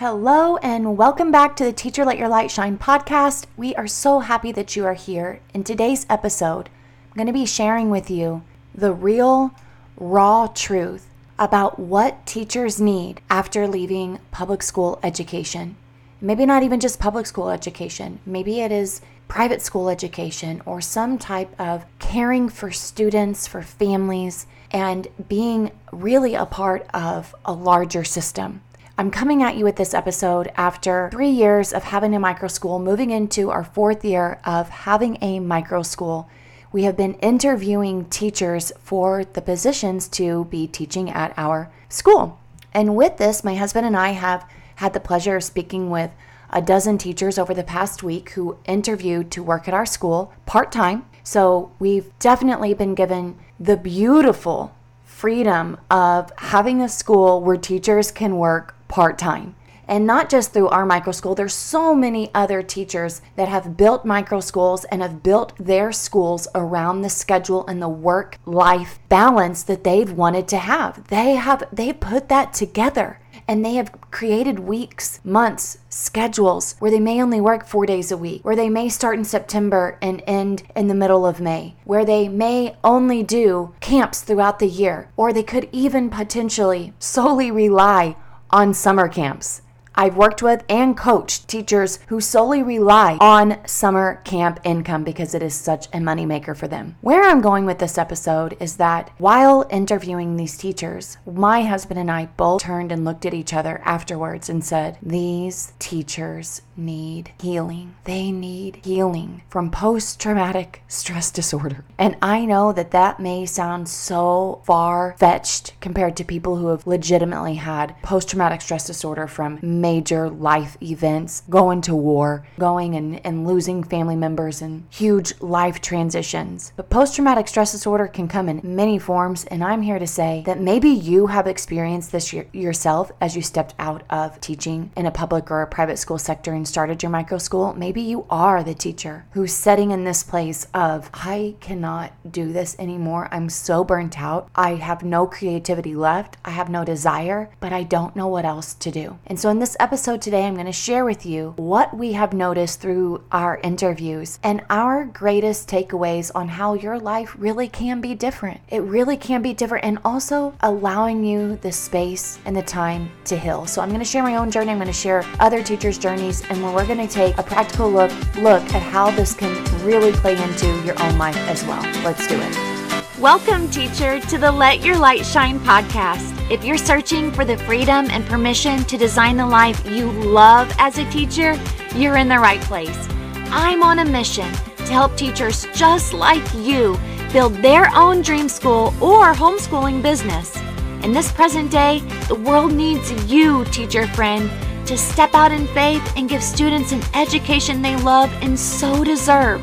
Hello, and welcome back to the Teacher Let Your Light Shine podcast. We are so happy that you are here. In today's episode, I'm going to be sharing with you the real, raw truth about what teachers need after leaving public school education. Maybe not even just public school education, maybe it is private school education or some type of caring for students, for families, and being really a part of a larger system. I'm coming at you with this episode after three years of having a micro school, moving into our fourth year of having a micro school. We have been interviewing teachers for the positions to be teaching at our school. And with this, my husband and I have had the pleasure of speaking with a dozen teachers over the past week who interviewed to work at our school part time. So we've definitely been given the beautiful freedom of having a school where teachers can work part time. And not just through our micro school, there's so many other teachers that have built micro schools and have built their schools around the schedule and the work life balance that they've wanted to have. They have they put that together and they have created weeks, months, schedules where they may only work four days a week, where they may start in September and end in the middle of May, where they may only do camps throughout the year, or they could even potentially solely rely on summer camps. I've worked with and coached teachers who solely rely on summer camp income because it is such a moneymaker for them. Where I'm going with this episode is that while interviewing these teachers, my husband and I both turned and looked at each other afterwards and said, These teachers need healing. They need healing from post traumatic stress disorder. And I know that that may sound so far fetched compared to people who have legitimately had post traumatic stress disorder from major life events, going to war, going and, and losing family members, and huge life transitions. But post traumatic stress disorder can come in many forms, and I'm here to say that maybe you have experienced this yourself as you stepped out of teaching in a public or a private school sector and started your micro school. Maybe you are the teacher who's sitting in this place of, I cannot do this anymore. I'm so burnt out. I have no creativity left. I have no desire, but I don't know what else to do. And so in this episode today, I'm going to share with you what we have noticed through our interviews and our greatest takeaways on how your life really can be different. It really can be different, and also allowing you the space and the time to heal. So, I'm going to share my own journey, I'm going to share other teachers' journeys, and we're going to take a practical look look at how this can really play into your own life as well. Let's do it. Welcome, teacher, to the Let Your Light Shine podcast. If you're searching for the freedom and permission to design the life you love as a teacher, you're in the right place. I'm on a mission to help teachers just like you build their own dream school or homeschooling business. In this present day, the world needs you, teacher friend, to step out in faith and give students an education they love and so deserve.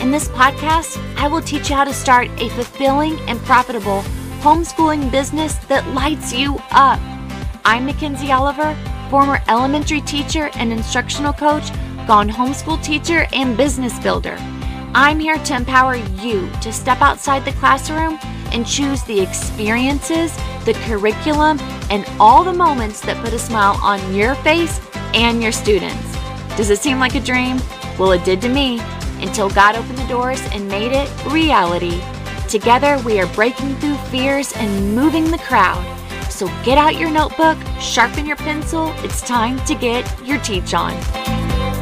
In this podcast, I will teach you how to start a fulfilling and profitable homeschooling business that lights you up. I'm Mackenzie Oliver, former elementary teacher and instructional coach, gone homeschool teacher, and business builder. I'm here to empower you to step outside the classroom and choose the experiences, the curriculum, and all the moments that put a smile on your face and your students. Does it seem like a dream? Well, it did to me until God opened the doors and made it reality. Together, we are breaking through fears and moving the crowd. So get out your notebook, sharpen your pencil. It's time to get your teach on.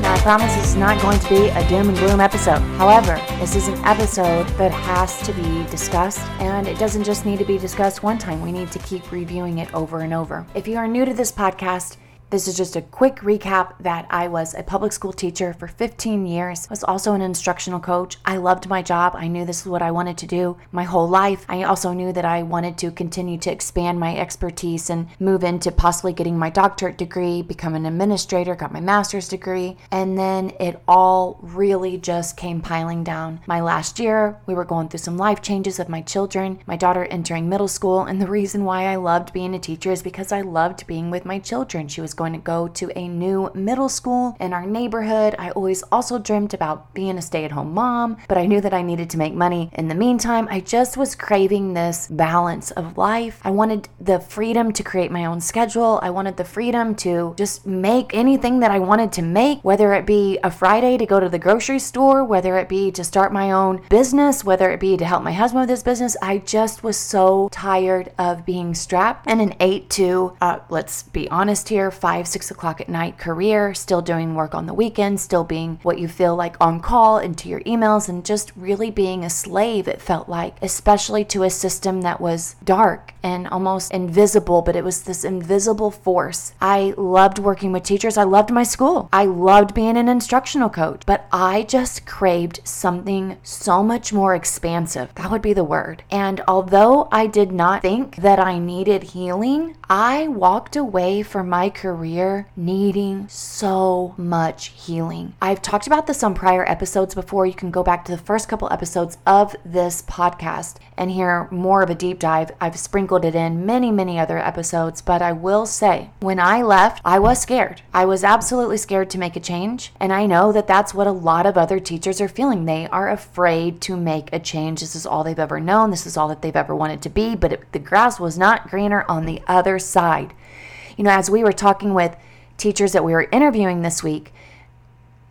Now, I promise this is not going to be a doom and gloom episode. However, this is an episode that has to be discussed, and it doesn't just need to be discussed one time. We need to keep reviewing it over and over. If you are new to this podcast, this is just a quick recap that I was a public school teacher for 15 years. I was also an instructional coach. I loved my job. I knew this is what I wanted to do my whole life. I also knew that I wanted to continue to expand my expertise and move into possibly getting my doctorate degree, become an administrator, got my master's degree, and then it all really just came piling down. My last year, we were going through some life changes of my children, my daughter entering middle school, and the reason why I loved being a teacher is because I loved being with my children. She was going to go to a new middle school in our neighborhood. I always also dreamt about being a stay at home mom, but I knew that I needed to make money. In the meantime, I just was craving this balance of life. I wanted the freedom to create my own schedule. I wanted the freedom to just make anything that I wanted to make, whether it be a Friday to go to the grocery store, whether it be to start my own business, whether it be to help my husband with his business. I just was so tired of being strapped and an eight to, uh, let's be honest here, five, six o'clock at night career, still doing work on the weekends, still being what you feel like on call into your emails, and just really being a slave, it felt like, especially to a system that was dark and almost invisible, but it was this invisible force. I loved working with teachers. I loved my school. I loved being an instructional coach, but I just craved something so much more expansive. That would be the word. And although I did not think that I needed healing, I walked away from my career needing so much healing. I've talked about this on prior episodes before. You can go back to the first couple episodes of this podcast and hear more of a deep dive. I've sprinkled it in many, many other episodes, but I will say when I left, I was scared. I was absolutely scared to make a change. And I know that that's what a lot of other teachers are feeling. They are afraid to make a change. This is all they've ever known, this is all that they've ever wanted to be, but it, the grass was not greener on the other side. You know, as we were talking with teachers that we were interviewing this week,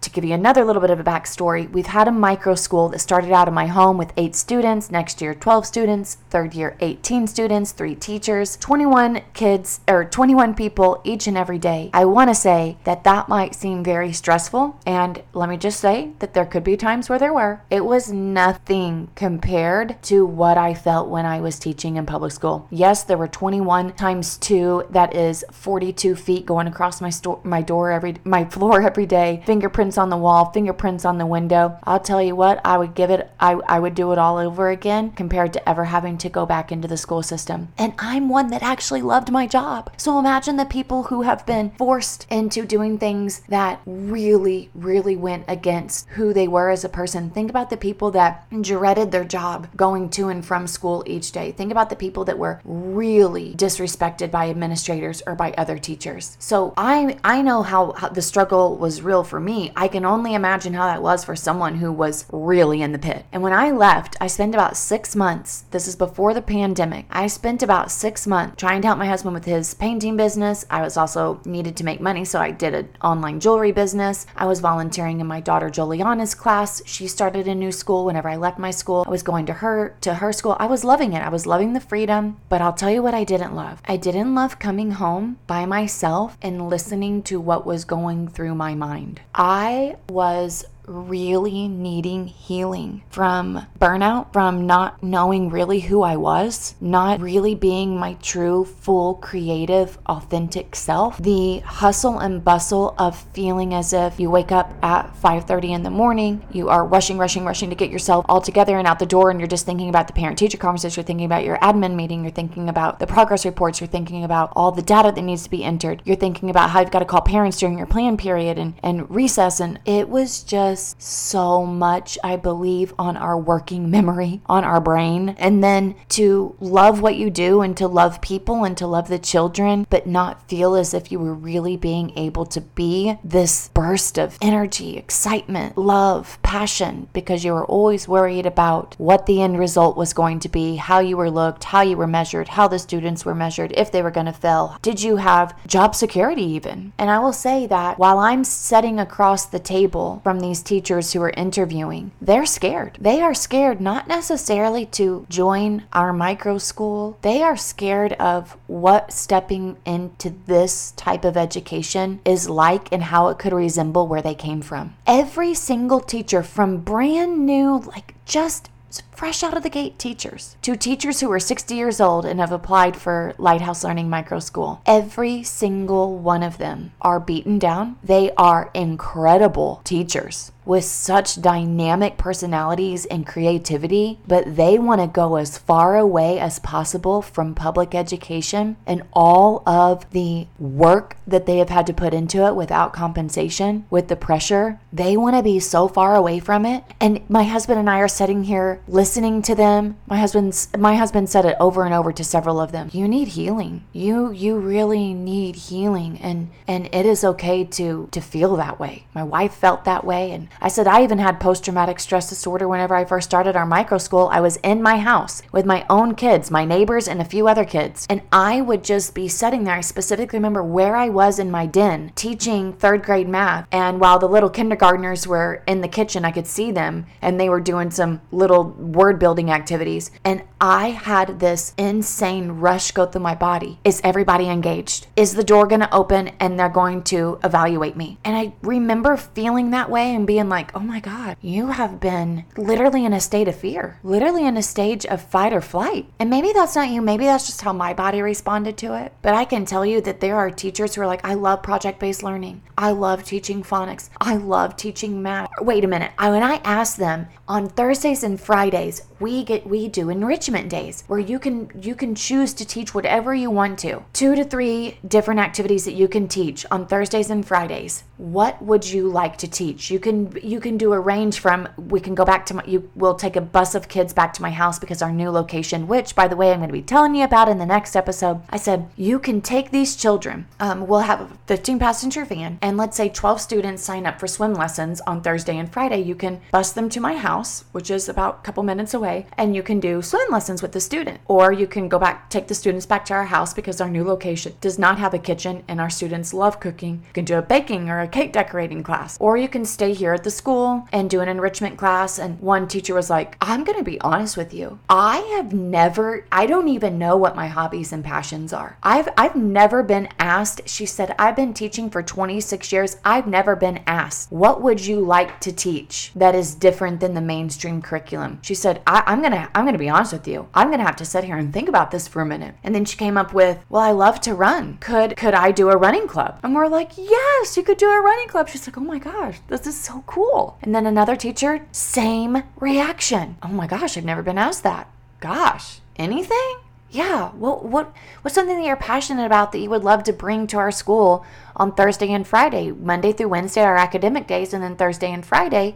to give you another little bit of a backstory, we've had a micro school that started out in my home with eight students, next year 12 students, third year 18 students, three teachers, 21 kids, or 21 people each and every day. I want to say that that might seem very stressful, and let me just say that there could be times where there were. It was nothing compared to what I felt when I was teaching in public school. Yes, there were 21 times 2, that is 42 feet going across my, sto- my door every, my floor every day, fingerprints fingerprints on the wall, fingerprints on the window. I'll tell you what, I would give it, I, I would do it all over again compared to ever having to go back into the school system. And I'm one that actually loved my job. So imagine the people who have been forced into doing things that really, really went against who they were as a person. Think about the people that dreaded their job going to and from school each day. Think about the people that were really disrespected by administrators or by other teachers. So I I know how, how the struggle was real for me. I can only imagine how that was for someone who was really in the pit. And when I left, I spent about six months, this is before the pandemic, I spent about six months trying to help my husband with his painting business. I was also needed to make money, so I did an online jewelry business. I was volunteering in my daughter Juliana's class. She started a new school whenever I left my school. I was going to her to her school. I was loving it. I was loving the freedom, but I'll tell you what I didn't love. I didn't love coming home by myself and listening to what was going through my mind. I I was really needing healing from burnout, from not knowing really who I was, not really being my true, full, creative, authentic self. The hustle and bustle of feeling as if you wake up at 5:30 in the morning, you are rushing, rushing, rushing to get yourself all together and out the door, and you're just thinking about the parent-teacher conversation, you're thinking about your admin meeting, you're thinking about the progress reports, you're thinking about all the data that needs to be entered, you're thinking about how you've got to call parents during your plan period and, and recess, and it was just so much, I believe, on our working memory, on our brain. And then to love what you do and to love people and to love the children, but not feel as if you were really being able to be this burst of energy, excitement, love, passion, because you were always worried about what the end result was going to be, how you were looked, how you were measured, how the students were measured, if they were going to fail. Did you have job security even? And I will say that while I'm sitting across the table from these teachers who are interviewing, they're scared. They are scared not necessarily to join our micro school, they are scared of what stepping into this type of education is like and how it could resemble where they came from. Every single teacher from brand new, like just fresh out of the gate teachers to teachers who are 60 years old and have applied for Lighthouse Learning Micro School. Every single one of them are beaten down. They are incredible teachers with such dynamic personalities and creativity, but they want to go as far away as possible from public education and all of the work that they have had to put into it without compensation, with the pressure. They want to be so far away from it. And my husband and I are sitting here listening to them. My husband's my husband said it over and over to several of them. You need healing. You you really need healing and and it is okay to to feel that way. My wife felt that way and I said I even had post traumatic stress disorder whenever I first started our micro school. I was in my house with my own kids, my neighbors and a few other kids. And I would just be sitting there. I specifically remember where I was in my den teaching 3rd grade math and while the little kindergartners were in the kitchen, I could see them and they were doing some little word building activities. And I had this insane rush go through my body. Is everybody engaged? Is the door going to open and they're going to evaluate me? And I remember feeling that way and being like, oh my God, you have been literally in a state of fear, literally in a stage of fight or flight. And maybe that's not you. Maybe that's just how my body responded to it. But I can tell you that there are teachers who are like, I love project based learning. I love teaching phonics. I love teaching math. Wait a minute. I, when I ask them on Thursdays and Fridays, Fridays we get we do enrichment days where you can you can choose to teach whatever you want to. Two to three different activities that you can teach on Thursdays and Fridays. What would you like to teach? You can you can do a range from we can go back to my you will take a bus of kids back to my house because our new location, which by the way I'm going to be telling you about in the next episode. I said you can take these children. Um, we'll have a 15 passenger van and let's say 12 students sign up for swim lessons on Thursday and Friday. You can bus them to my house, which is about a couple minutes away away and you can do swim lessons with the student. Or you can go back, take the students back to our house because our new location does not have a kitchen and our students love cooking. You can do a baking or a cake decorating class. Or you can stay here at the school and do an enrichment class. And one teacher was like, I'm going to be honest with you. I have never, I don't even know what my hobbies and passions are. I've, I've never been asked, she said, I've been teaching for 26 years. I've never been asked, what would you like to teach that is different than the mainstream curriculum? She said, I, I, am gonna I'm gonna be honest with you. I'm gonna have to sit here and think about this for a minute. And then she came up with, well, I love to run. Could could I do a running club? And we're like, yes, you could do a running club. She's like, oh my gosh, this is so cool. And then another teacher, same reaction. Oh my gosh, I've never been asked that. Gosh, anything? Yeah, what what what's something that you're passionate about that you would love to bring to our school on Thursday and Friday, Monday through Wednesday our academic days, and then Thursday and Friday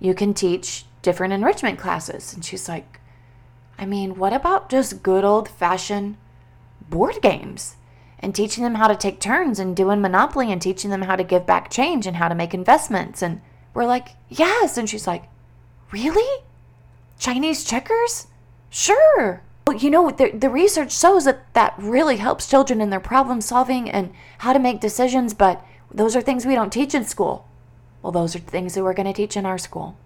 you can teach different enrichment classes. And she's like, I mean, what about just good old fashioned board games and teaching them how to take turns and doing Monopoly and teaching them how to give back change and how to make investments? And we're like, yes. And she's like, really? Chinese checkers? Sure. Well, you know, the, the research shows that that really helps children in their problem solving and how to make decisions, but those are things we don't teach in school. Well, those are things that we're going to teach in our school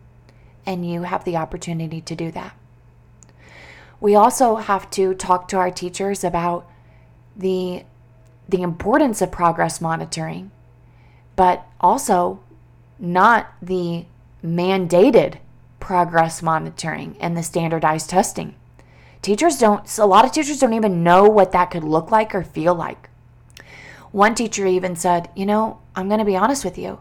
and you have the opportunity to do that. We also have to talk to our teachers about the the importance of progress monitoring, but also not the mandated progress monitoring and the standardized testing. Teachers don't, a lot of teachers don't even know what that could look like or feel like. One teacher even said, You know, I'm going to be honest with you.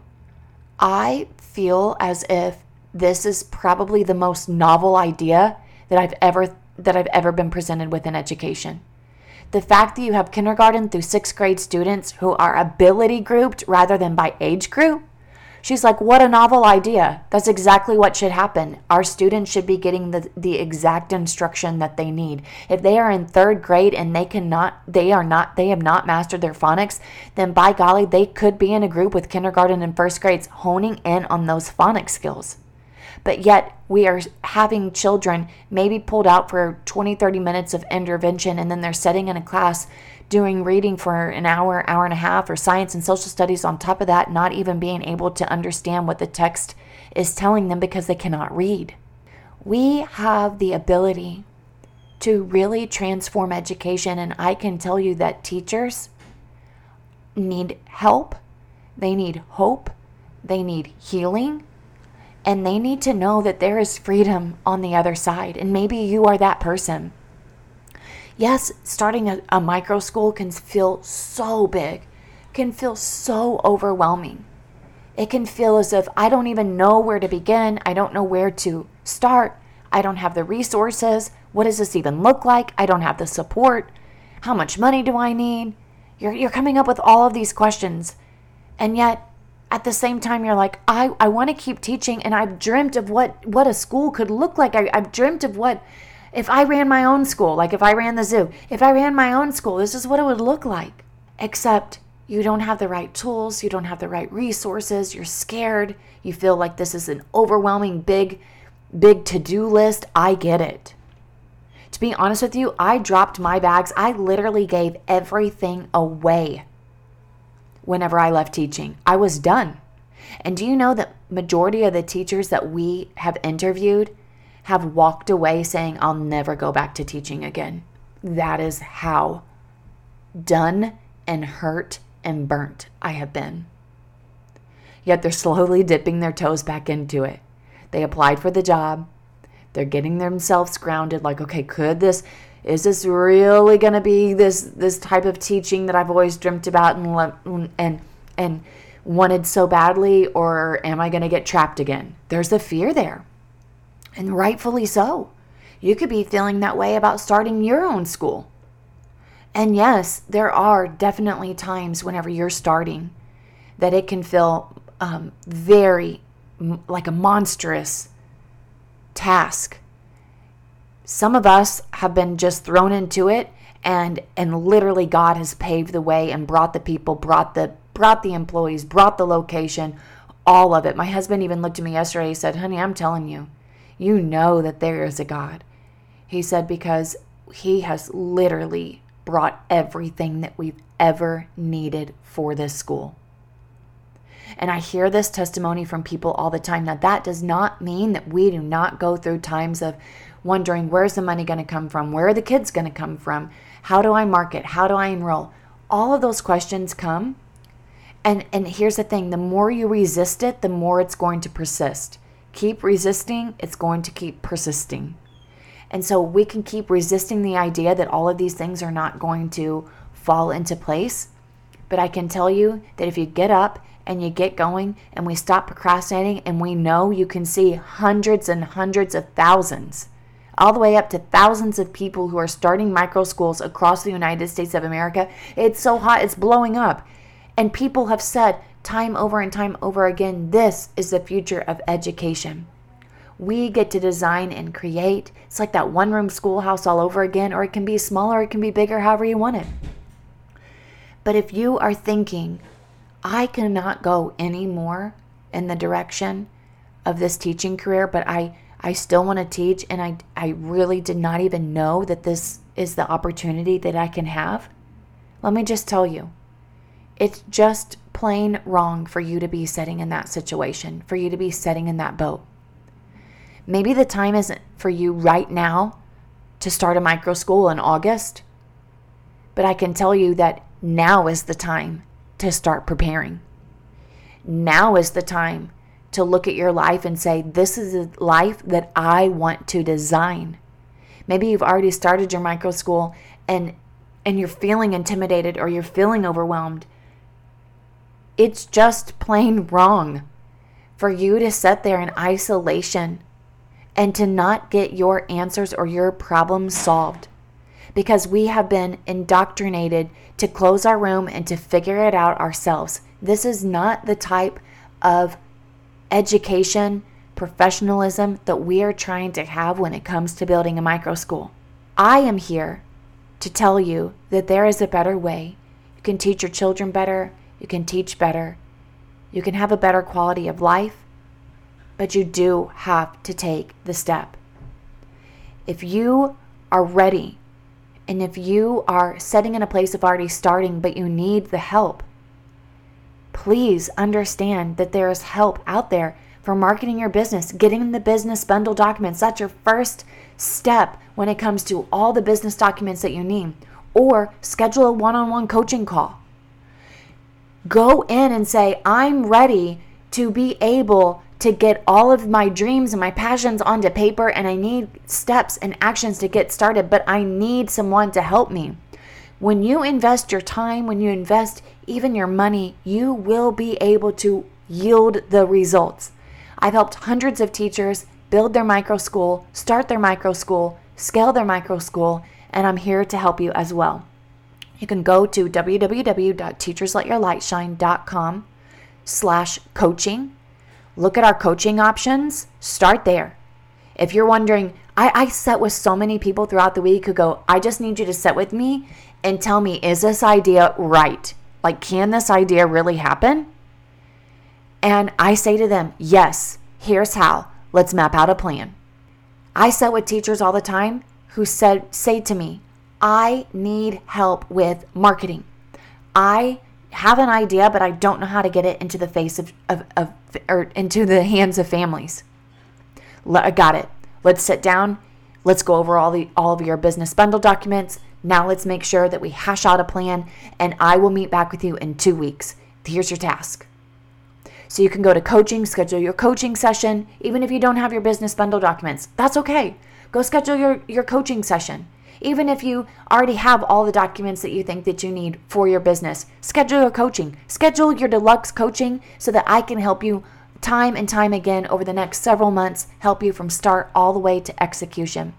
I feel as if this is probably the most novel idea that I've ever that I've ever been presented with in education. The fact that you have kindergarten through 6th grade students who are ability grouped rather than by age group. She's like, "What a novel idea. That's exactly what should happen. Our students should be getting the the exact instruction that they need. If they are in 3rd grade and they cannot they are not they have not mastered their phonics, then by golly, they could be in a group with kindergarten and 1st grades honing in on those phonics skills." But yet we are having children maybe pulled out for 20, 30 minutes of intervention, and then they're sitting in a class doing reading for an hour, hour and a half, or science and social studies on top of that, not even being able to understand what the text is telling them because they cannot read. We have the ability to really transform education, and I can tell you that teachers need help, they need hope, they need healing, and they need to know that there is freedom on the other side. And maybe you are that person. Yes, starting a, a micro school can feel so big, can feel so overwhelming. It can feel as if I don't even know where to begin. I don't know where to start. I don't have the resources. What does this even look like? I don't have the support. How much money do I need? You're, you're coming up with all of these questions. And yet, at the same time you're like i, I want to keep teaching and i've dreamt of what what a school could look like. I, i've dreamt of what if i ran my own school like if i ran the zoo if i ran my own school this is what it would look like. Except you don't have the right tools you don't have the right resources you're scared you feel like this is an overwhelming big big to-do list. I get it. To be honest with you i dropped my bags. I literally gave everything away whenever I left teaching. I was done. And do you know that majority of the teachers that we have interviewed have walked away saying, I'll never go back to teaching again? That is how done and hurt and burnt I have been. Yet they're slowly dipping their toes back into it. They applied for the job. They're getting themselves grounded like, okay, could this is this really going to be this this type of teaching that I've always dreamt about and and and wanted so badly or am I going to get trapped again? There's a fear there. And rightfully so. You could be feeling that way about starting your own school. And yes, there are definitely times whenever you're starting that it can feel um, very like a monstrous task some of us have been just thrown into it and and literally God has paved the way and brought the people, brought the brought the employees, brought the location, all of it. My husband even looked at me yesterday. He said, "Honey, I'm telling you, you know that there is a God." He said because he has literally brought everything that we've ever needed for this school. And I hear this testimony from people all the time. Now, that does not mean that we do not go through times of wondering where's the money going to come from? Where are the kids going to come from? How do I market? How do I enroll? All of those questions come. And, and here's the thing the more you resist it, the more it's going to persist. Keep resisting, it's going to keep persisting. And so we can keep resisting the idea that all of these things are not going to fall into place. But I can tell you that if you get up and you get going and we stop procrastinating and we know you can see hundreds and hundreds of thousands all the way up to thousands of people who are starting micro schools across the United States of America. It's so hot, it's blowing up. And people have said time over and time over again this is the future of education. We get to design and create. It's like that one room schoolhouse all over again, or it can be smaller, it can be bigger, however you want it. But if you are thinking, I cannot go any more in the direction of this teaching career, but I I still want to teach, and I, I really did not even know that this is the opportunity that I can have. Let me just tell you, it's just plain wrong for you to be sitting in that situation, for you to be sitting in that boat. Maybe the time isn't for you right now to start a micro school in August, but I can tell you that now is the time to start preparing. Now is the time to look at your life and say, This is a life that I want to design. Maybe you've already started your micro school and and you're feeling intimidated or you're feeling overwhelmed. It's just plain wrong for you to sit there in isolation and to not get your answers or your problems solved because we have been indoctrinated to close our room and to figure it out ourselves. This is not the type of education, professionalism that we are trying to have when it comes to building a micro school. I am here to tell you that there is a better way. You can teach your children better, you can teach better, you can have a better quality of life, but you do have to take the step. If you are ready and if you are setting in a place of already starting, but you need the help, please understand that there is help out there for marketing your business, getting the business bundle documents. That's your first step when it comes to all the business documents that you need, or schedule a one on one coaching call. Go in and say, I'm ready to be able to get all of my dreams and my passions onto paper, and I need steps and actions to get started, but I need someone to help me. When you invest your time, when you invest even your money, you will be able to yield the results. I've helped hundreds of teachers build their micro school, start their micro school, scale their micro school, and I'm here to help you as well. You can go to www.teachersletyourlightshine.com, slash coaching. Look at our coaching options. Start there. If you're wondering, I, I set with so many people throughout the week who go, I just need you to sit with me and tell me, is this idea right? Like, can this idea really happen? And I say to them, yes, here's how. Let's map out a plan. I sit with teachers all the time who said say to me, I need help with marketing. I have an idea, but I don't know how to get it into the face of, of, of or into the hands of families. I got it. Let's sit down. Let's go over all the all of your business bundle documents. Now let's make sure that we hash out a plan and I will meet back with you in 2 weeks. Here's your task. So you can go to coaching, schedule your coaching session, even if you don't have your business bundle documents. That's okay. Go schedule your, your coaching session. Even if you already have all the documents that you think that you need for your business, schedule your coaching. Schedule your deluxe coaching so that I can help you time and time again over the next several months, help you from start all the way to execution.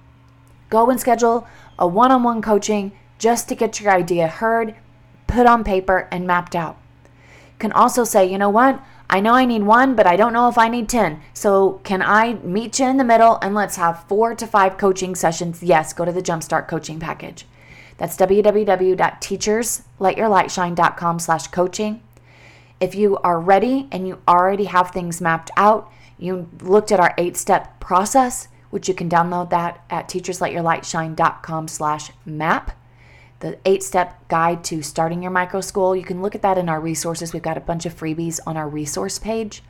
Go and schedule a one-on-one coaching just to get your idea heard, put on paper and mapped out. You can also say, you know what? I know I need one, but I don't know if I need 10. So, can I meet you in the middle and let's have four to five coaching sessions? Yes, go to the Jumpstart coaching package. That's www.teachersletyourlightshine.com slash coaching. If you are ready and you already have things mapped out, you looked at our eight-step process, which you can download that at teachersletyourlightshine.com slash map the eight step guide to starting your micro school. You can look at that in our resources. We've got a bunch of freebies on our resource page.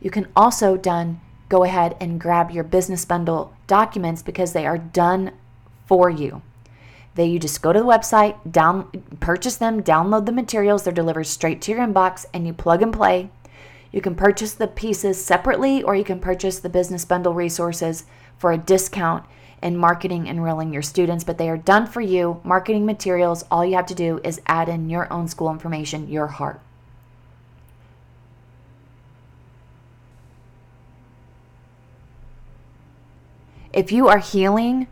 You can also done go ahead and grab your business bundle documents because they are done for you. They you just go to the website, down purchase them, download the materials, they're delivered straight to your inbox and you plug and play. You can purchase the pieces separately or you can purchase the business bundle resources for a discount and marketing and enrolling your students, but they are done for you. Marketing materials, all you have to do is add in your own school information, your heart. If you are healing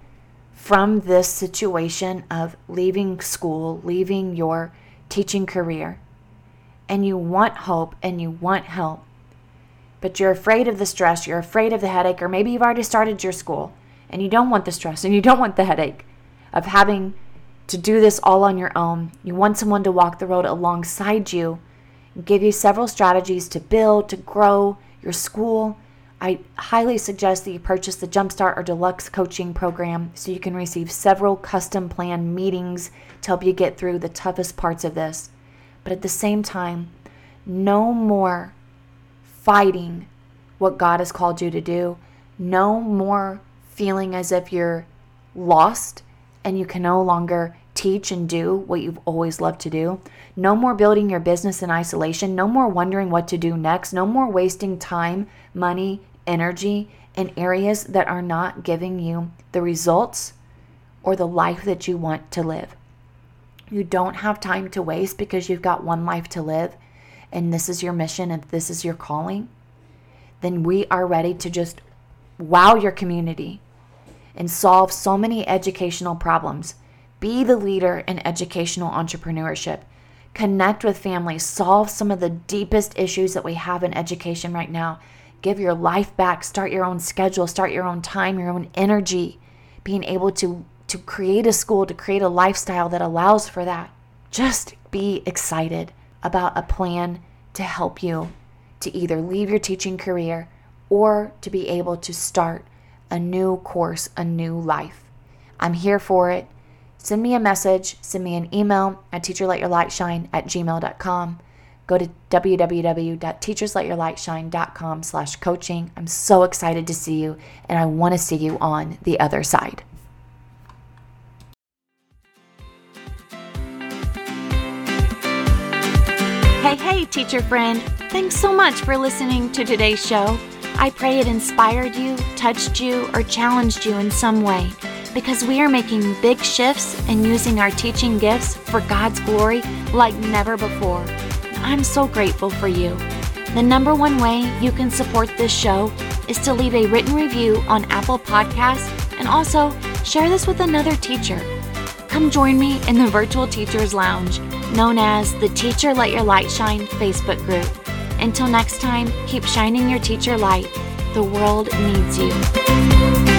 from this situation of leaving school, leaving your teaching career, and you want hope and you want help, but you're afraid of the stress, you're afraid of the headache, or maybe you've already started your school and you don't want the stress and you don't want the headache of having to do this all on your own. You want someone to walk the road alongside you and give you several strategies to build, to grow your school. I highly suggest that you purchase the Jumpstart or Deluxe coaching program so you can receive several custom planned meetings to help you get through the toughest parts of this. But at the same time, no more fighting what God has called you to do. No more feeling as if you're lost and you can no longer teach and do what you've always loved to do. No more building your business in isolation. No more wondering what to do next. No more wasting time, money, energy in areas that are not giving you the results or the life that you want to live. You don't have time to waste because you've got one life to live and this is your mission and this is your calling. Then we are ready to just wow your community and solve so many educational problems. Be the leader in educational entrepreneurship. Connect with families, solve some of the deepest issues that we have in education right now. Give your life back, start your own schedule, start your own time, your own energy. Being able to to create a school, to create a lifestyle that allows for that. Just be excited about a plan to help you to either leave your teaching career or to be able to start a new course, a new life. I'm here for it. Send me a message, send me an email at teacherletyourlightshine at gmail.com. Go to www.teachersletyourlightshine.com slash coaching. I'm so excited to see you, and I want to see you on the other side. Hey, hey, teacher friend. Thanks so much for listening to today's show. I pray it inspired you, touched you, or challenged you in some way because we are making big shifts and using our teaching gifts for God's glory like never before. I'm so grateful for you. The number one way you can support this show is to leave a written review on Apple Podcasts and also share this with another teacher. Come join me in the Virtual Teachers Lounge, known as the Teacher Let Your Light Shine Facebook group. Until next time, keep shining your teacher light. The world needs you.